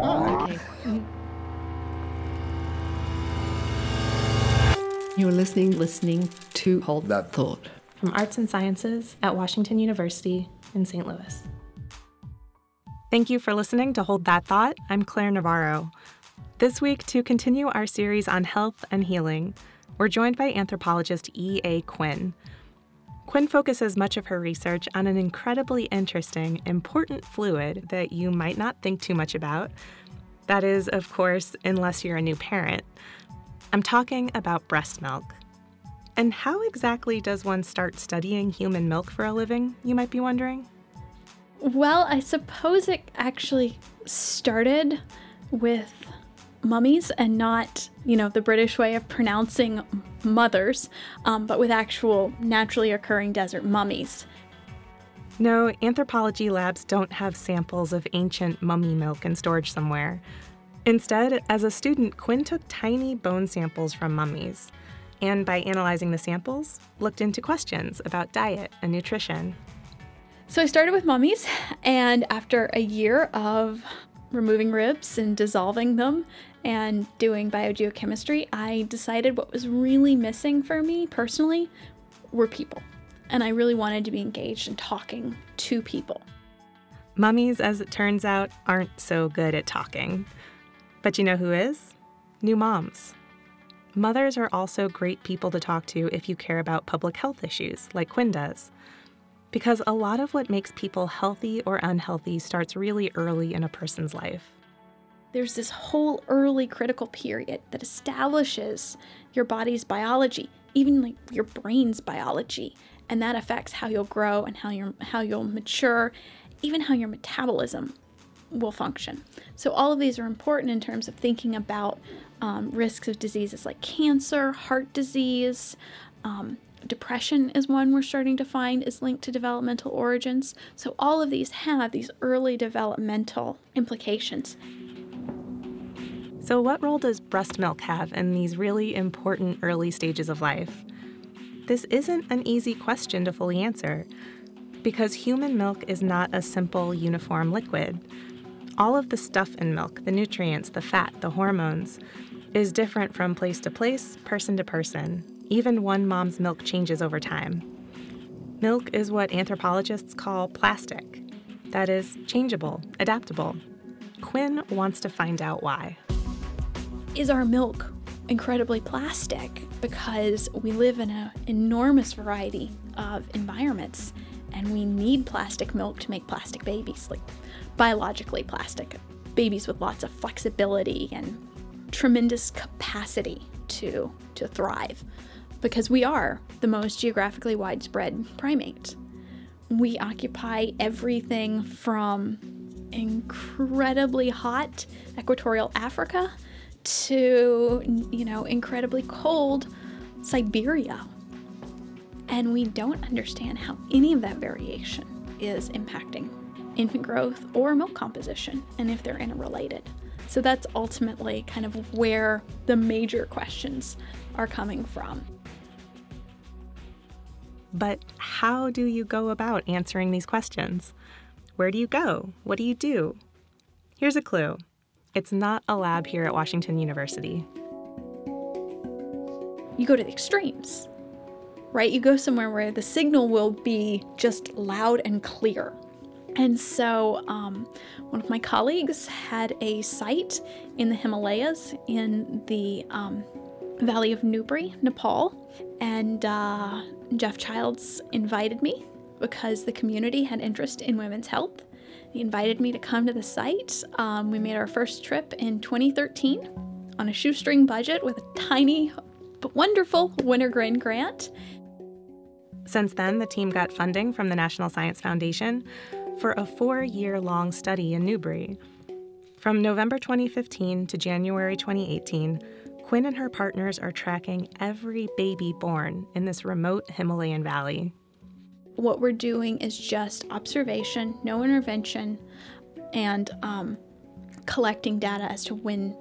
Oh, okay. You're listening, listening to Hold That Thought from Arts and Sciences at Washington University in St. Louis. Thank you for listening to Hold That Thought. I'm Claire Navarro. This week, to continue our series on health and healing, we're joined by anthropologist E.A. Quinn. Quinn focuses much of her research on an incredibly interesting, important fluid that you might not think too much about. That is, of course, unless you're a new parent. I'm talking about breast milk. And how exactly does one start studying human milk for a living, you might be wondering? Well, I suppose it actually started with mummies and not, you know, the British way of pronouncing mothers, um, but with actual naturally occurring desert mummies. No, anthropology labs don't have samples of ancient mummy milk in storage somewhere. Instead, as a student, Quinn took tiny bone samples from mummies, and by analyzing the samples, looked into questions about diet and nutrition. So I started with mummies, and after a year of removing ribs and dissolving them and doing biogeochemistry, I decided what was really missing for me personally were people. And I really wanted to be engaged in talking to people. Mummies, as it turns out, aren't so good at talking. But you know who is? New moms. Mothers are also great people to talk to if you care about public health issues, like Quinn does. Because a lot of what makes people healthy or unhealthy starts really early in a person's life. There's this whole early critical period that establishes your body's biology, even like your brain's biology, and that affects how you'll grow and how you how you'll mature, even how your metabolism will function. So, all of these are important in terms of thinking about um, risks of diseases like cancer, heart disease. Um, depression is one we're starting to find is linked to developmental origins. So, all of these have these early developmental implications. So, what role does breast milk have in these really important early stages of life? This isn't an easy question to fully answer because human milk is not a simple, uniform liquid all of the stuff in milk the nutrients, the fat, the hormones is different from place to place, person to person. Even one mom's milk changes over time. Milk is what anthropologists call plastic that is, changeable, adaptable. Quinn wants to find out why. Is our milk incredibly plastic because we live in an enormous variety of environments and we need plastic milk to make plastic babies? Like, biologically plastic. Babies with lots of flexibility and tremendous capacity to, to thrive because we are the most geographically widespread primate. We occupy everything from incredibly hot equatorial Africa to, you know, incredibly cold Siberia. And we don't understand how any of that variation is impacting infant growth or milk composition and if they're interrelated. So that's ultimately kind of where the major questions are coming from. But how do you go about answering these questions? Where do you go? What do you do? Here's a clue it's not a lab here at Washington University. You go to the extremes, right? You go somewhere where the signal will be just loud and clear. And so, um, one of my colleagues had a site in the Himalayas in the um, Valley of Nubri, Nepal. And uh, Geoff Childs invited me because the community had interest in women's health. He invited me to come to the site. Um, we made our first trip in 2013 on a shoestring budget with a tiny but wonderful Wenner-Gren grant. Since then, the team got funding from the National Science Foundation for a four year long study in Nubri. From November 2015 to January 2018, Quinn and her partners are tracking every baby born in this remote Himalayan valley. What we're doing is just observation, no intervention, and um, collecting data as to when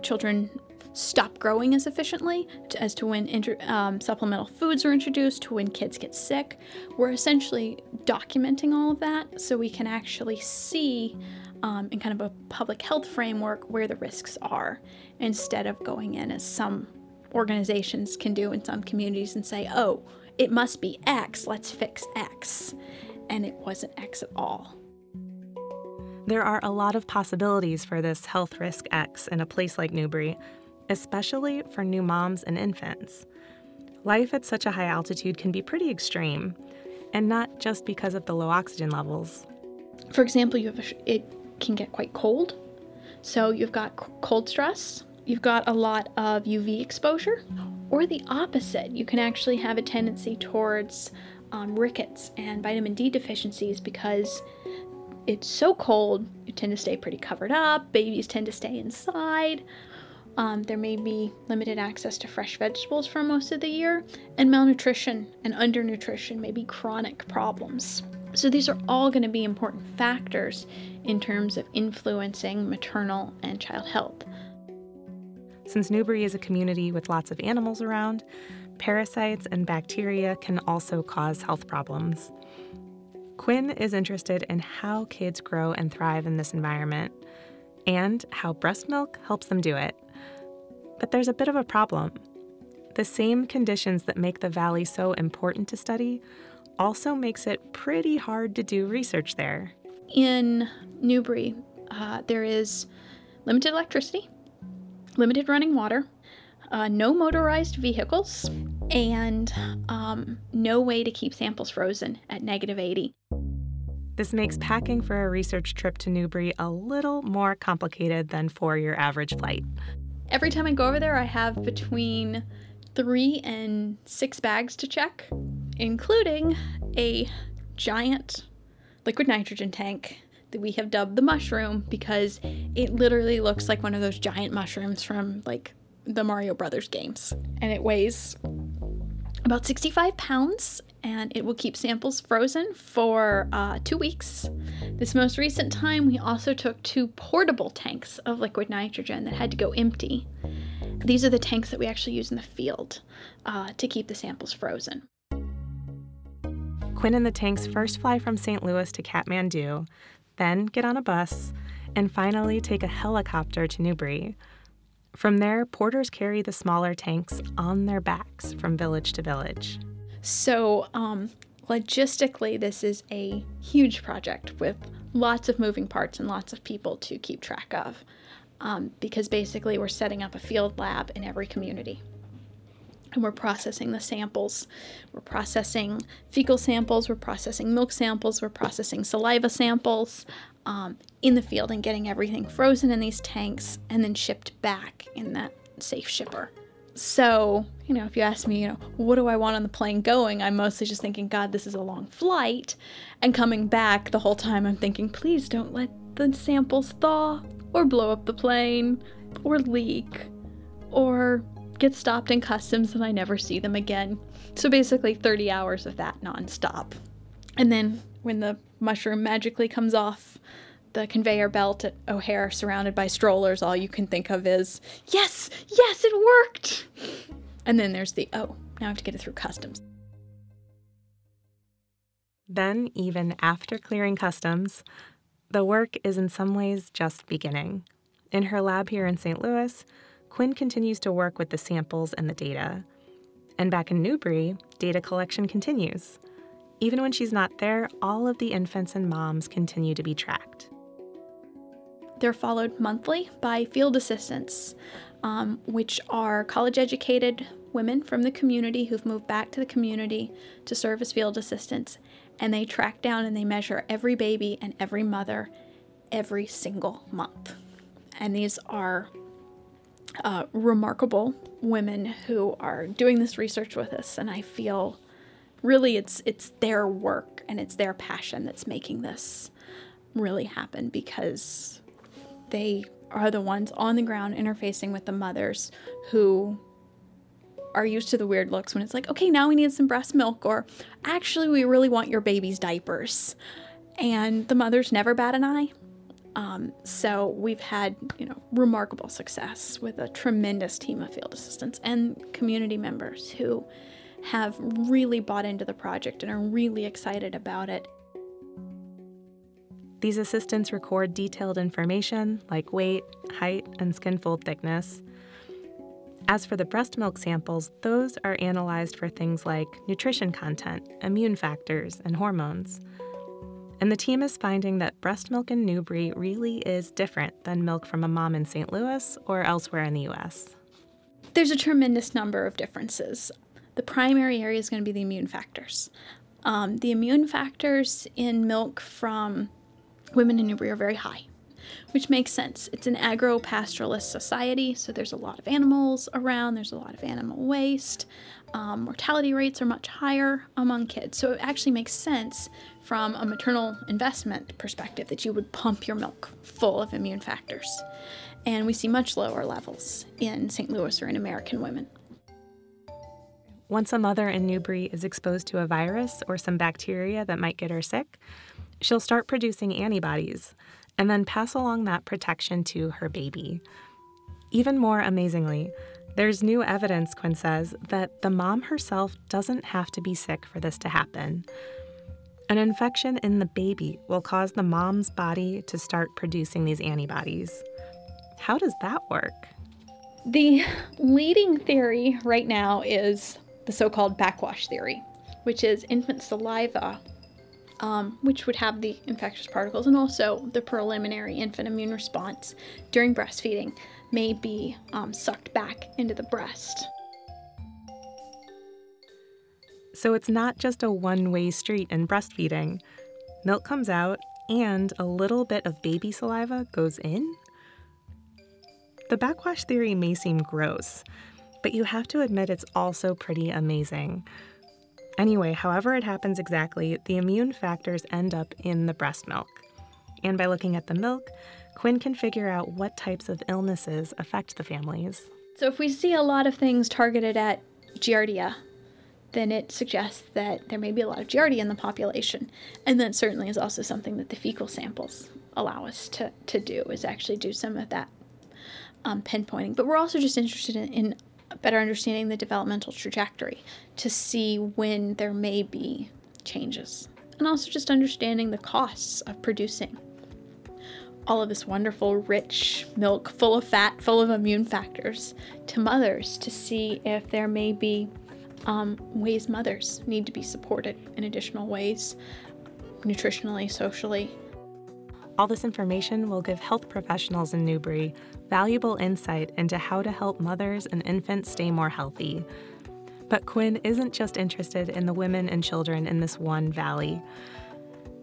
children stop growing as efficiently, to, as to when inter, um, supplemental foods are introduced, to when kids get sick. We're essentially documenting all of that so we can actually see um, in kind of a public health framework where the risks are instead of going in as some organizations can do in some communities and say, oh, it must be X, let's fix X. And it wasn't X at all. There are a lot of possibilities for this health risk X in a place like Nubri, especially for new moms and infants. Life at such a high altitude can be pretty extreme, and not just because of the low oxygen levels. For example, you have a, it can get quite cold. So you've got cold stress, you've got a lot of UV exposure, or the opposite. You can actually have a tendency towards um, rickets and vitamin D deficiencies because it's so cold, you tend to stay pretty covered up, babies tend to stay inside. Um, there may be limited access to fresh vegetables for most of the year, and malnutrition and undernutrition may be chronic problems. So, these are all going to be important factors in terms of influencing maternal and child health. Since Nubri is a community with lots of animals around, parasites and bacteria can also cause health problems. Quinn is interested in how kids grow and thrive in this environment and how breast milk helps them do it. But there's a bit of a problem. The same conditions that make the valley so important to study also makes it pretty hard to do research there. In Nubri, uh, there is limited electricity, limited running water, uh, no motorized vehicles, and um, no way to keep samples frozen at negative 80. This makes packing for a research trip to Nubri a little more complicated than for your average flight. Every time I go over there, I have between three and six bags to check, including a giant liquid nitrogen tank that we have dubbed the mushroom because it literally looks like one of those giant mushrooms from like the Mario Brothers games. And it weighs about 65 pounds and it will keep samples frozen for uh, two weeks. This most recent time, we also took two portable tanks of liquid nitrogen that had to go empty. These are the tanks that we actually use in the field uh, to keep the samples frozen. Quinn and the tanks first fly from St. Louis to Kathmandu, then get on a bus, and finally take a helicopter to Nubri. From there, porters carry the smaller tanks on their backs from village to village. So, um, logistically, this is a huge project with lots of moving parts and lots of people to keep track of. Um, because basically, we're setting up a field lab in every community. And we're processing the samples. We're processing fecal samples, we're processing milk samples, we're processing saliva samples um, in the field and getting everything frozen in these tanks and then shipped back in that safe shipper. So, you know, if you ask me, you know, what do I want on the plane going? I'm mostly just thinking, God, this is a long flight. And coming back the whole time, I'm thinking, please don't let the samples thaw or blow up the plane or leak or get stopped in customs and I never see them again. So basically, 30 hours of that nonstop. And then when the mushroom magically comes off, the conveyor belt at O'Hare surrounded by strollers, all you can think of is, yes, yes, it worked! And then there's the, oh, now I have to get it through customs. Then, even after clearing customs, the work is in some ways just beginning. In her lab here in St. Louis, Quinn continues to work with the samples and the data. And back in Nubri, data collection continues. Even when she's not there, all of the infants and moms continue to be tracked. They're followed monthly by field assistants, um, which are college educated women from the community who've moved back to the community to serve as field assistants. And they track down and they measure every baby and every mother every single month. And these are uh, remarkable women who are doing this research with us. And I feel really it's it's their work and it's their passion that's making this really happen because they are the ones on the ground interfacing with the mothers who are used to the weird looks when it's like, okay, now we need some breast milk, or actually, we really want your baby's diapers. And the mothers never bat an eye. Um, so we've had, you know, remarkable success with a tremendous team of field assistants and community members who have really bought into the project and are really excited about it. These assistants record detailed information like weight, height, and skin fold thickness. As for the breast milk samples, those are analyzed for things like nutrition content, immune factors, and hormones. And the team is finding that breast milk in Nubri really is different than milk from a mom in St. Louis or elsewhere in the US. There's a tremendous number of differences. The primary area is going to be the immune factors. Um, the immune factors in milk from women in Nubri are very high, which makes sense. It's an agro pastoralist society, so there's a lot of animals around, there's a lot of animal waste. Um, mortality rates are much higher among kids. So it actually makes sense from a maternal investment perspective that you would pump your milk full of immune factors. And we see much lower levels in St. Louis or in American women. Once a mother in Nubri is exposed to a virus or some bacteria that might get her sick, she'll start producing antibodies and then pass along that protection to her baby. Even more amazingly, there's new evidence, Quinn says, that the mom herself doesn't have to be sick for this to happen. An infection in the baby will cause the mom's body to start producing these antibodies. How does that work? The leading theory right now is the so called backwash theory, which is infant saliva, um, which would have the infectious particles and also the preliminary infant immune response during breastfeeding may be um, sucked back into the breast. So it's not just a one way street in breastfeeding. Milk comes out, and a little bit of baby saliva goes in? The backwash theory may seem gross, but you have to admit it's also pretty amazing. Anyway, however it happens exactly, the immune factors end up in the breast milk. And by looking at the milk, Quinn can figure out what types of illnesses affect the families. So, if we see a lot of things targeted at Giardia, then it suggests that there may be a lot of Giardia in the population. And that certainly is also something that the fecal samples allow us to, to do, is actually do some of that um, pinpointing. But we're also just interested in, in better understanding the developmental trajectory to see when there may be changes. And also just understanding the costs of producing all of this wonderful, rich milk full of fat, full of immune factors to mothers to see if there may be um, ways mothers need to be supported in additional ways, nutritionally, socially. All this information will give health professionals in Nubri valuable insight into how to help mothers and infants stay more healthy. But Quinn isn't just interested in the women and children in this one valley.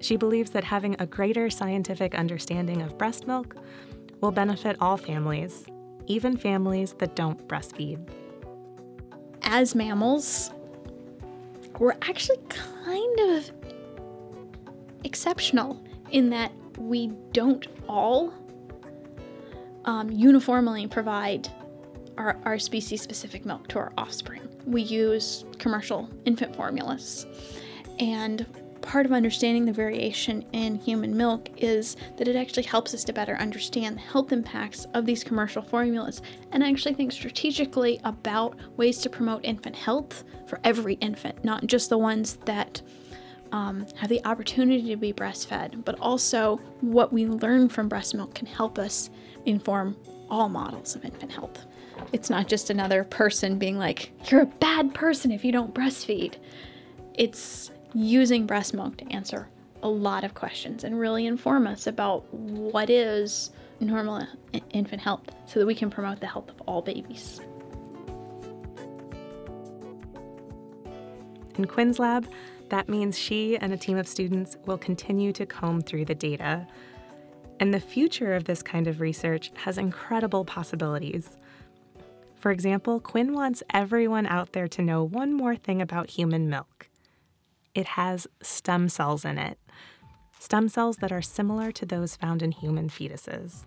She believes that having a greater scientific understanding of breast milk will benefit all families, even families that don't breastfeed. As mammals, we're actually kind of exceptional in that we don't all um, uniformly provide our, our species specific milk to our offspring. We use commercial infant formulas. And part of understanding the variation in human milk is that it actually helps us to better understand the health impacts of these commercial formulas and actually think strategically about ways to promote infant health for every infant, not just the ones that um, have the opportunity to be breastfed, but also what we learn from breast milk can help us inform all models of infant health. It's not just another person being like, you're a bad person if you don't breastfeed. It's using breast milk to answer a lot of questions and really inform us about what is normal infant health so that we can promote the health of all babies. In Quinn's lab, that means she and a team of students will continue to comb through the data and the future of this kind of research has incredible possibilities. For example, Quinn wants everyone out there to know one more thing about human milk it has stem cells in it, stem cells that are similar to those found in human fetuses.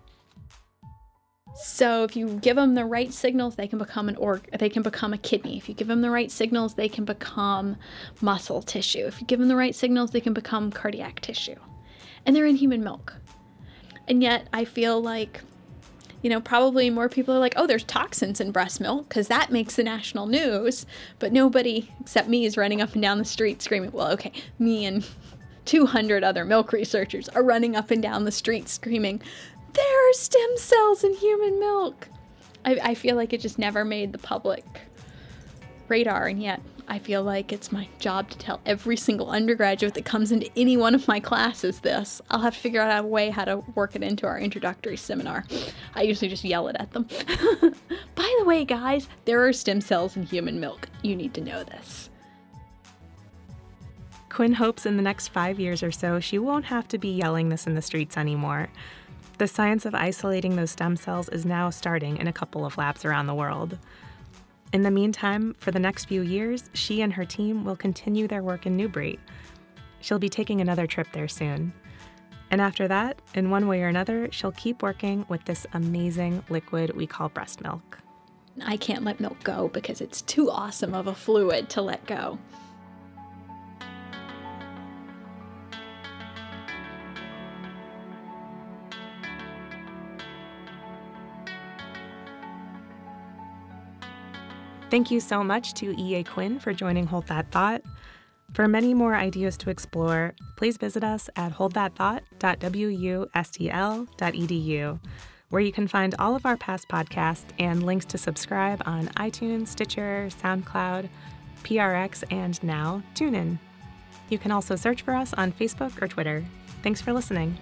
So if you give them the right signals, they can become an org. They can become a kidney. If you give them the right signals, they can become muscle tissue. If you give them the right signals, they can become cardiac tissue. And they're in human milk. And yet, I feel like, you know, probably more people are like, oh, there's toxins in breast milk because that makes the national news. But nobody except me is running up and down the street screaming, well, okay, me and 200 other milk researchers are running up and down the street screaming, There are stem cells in human milk! I, I feel like it just never made the public radar, and yet I feel like it's my job to tell every single undergraduate that comes into any one of my classes this. I'll have to figure out a way how to work it into our introductory seminar. I usually just yell it at them. By the way, guys, there are stem cells in human milk. You need to know this. Quinn hopes in the next five years or so she won't have to be yelling this in the streets anymore. The science of isolating those stem cells is now starting in a couple of labs around the world. In the meantime, for the next few years, she and her team will continue their work in Nubri. She'll be taking another trip there soon. And after that, in one way or another, she'll keep working with this amazing liquid we call breast milk. I can't let milk go because it's too awesome of a fluid to let go. Thank you so much to E.A. Quinn for joining Hold That Thought. For many more ideas to explore, please visit us at holdthatthought.wustl.edu, where you can find all of our past podcasts and links to subscribe on iTunes, Stitcher, SoundCloud, PRX, and now TuneIn. You can also search for us on Facebook or Twitter. Thanks for listening.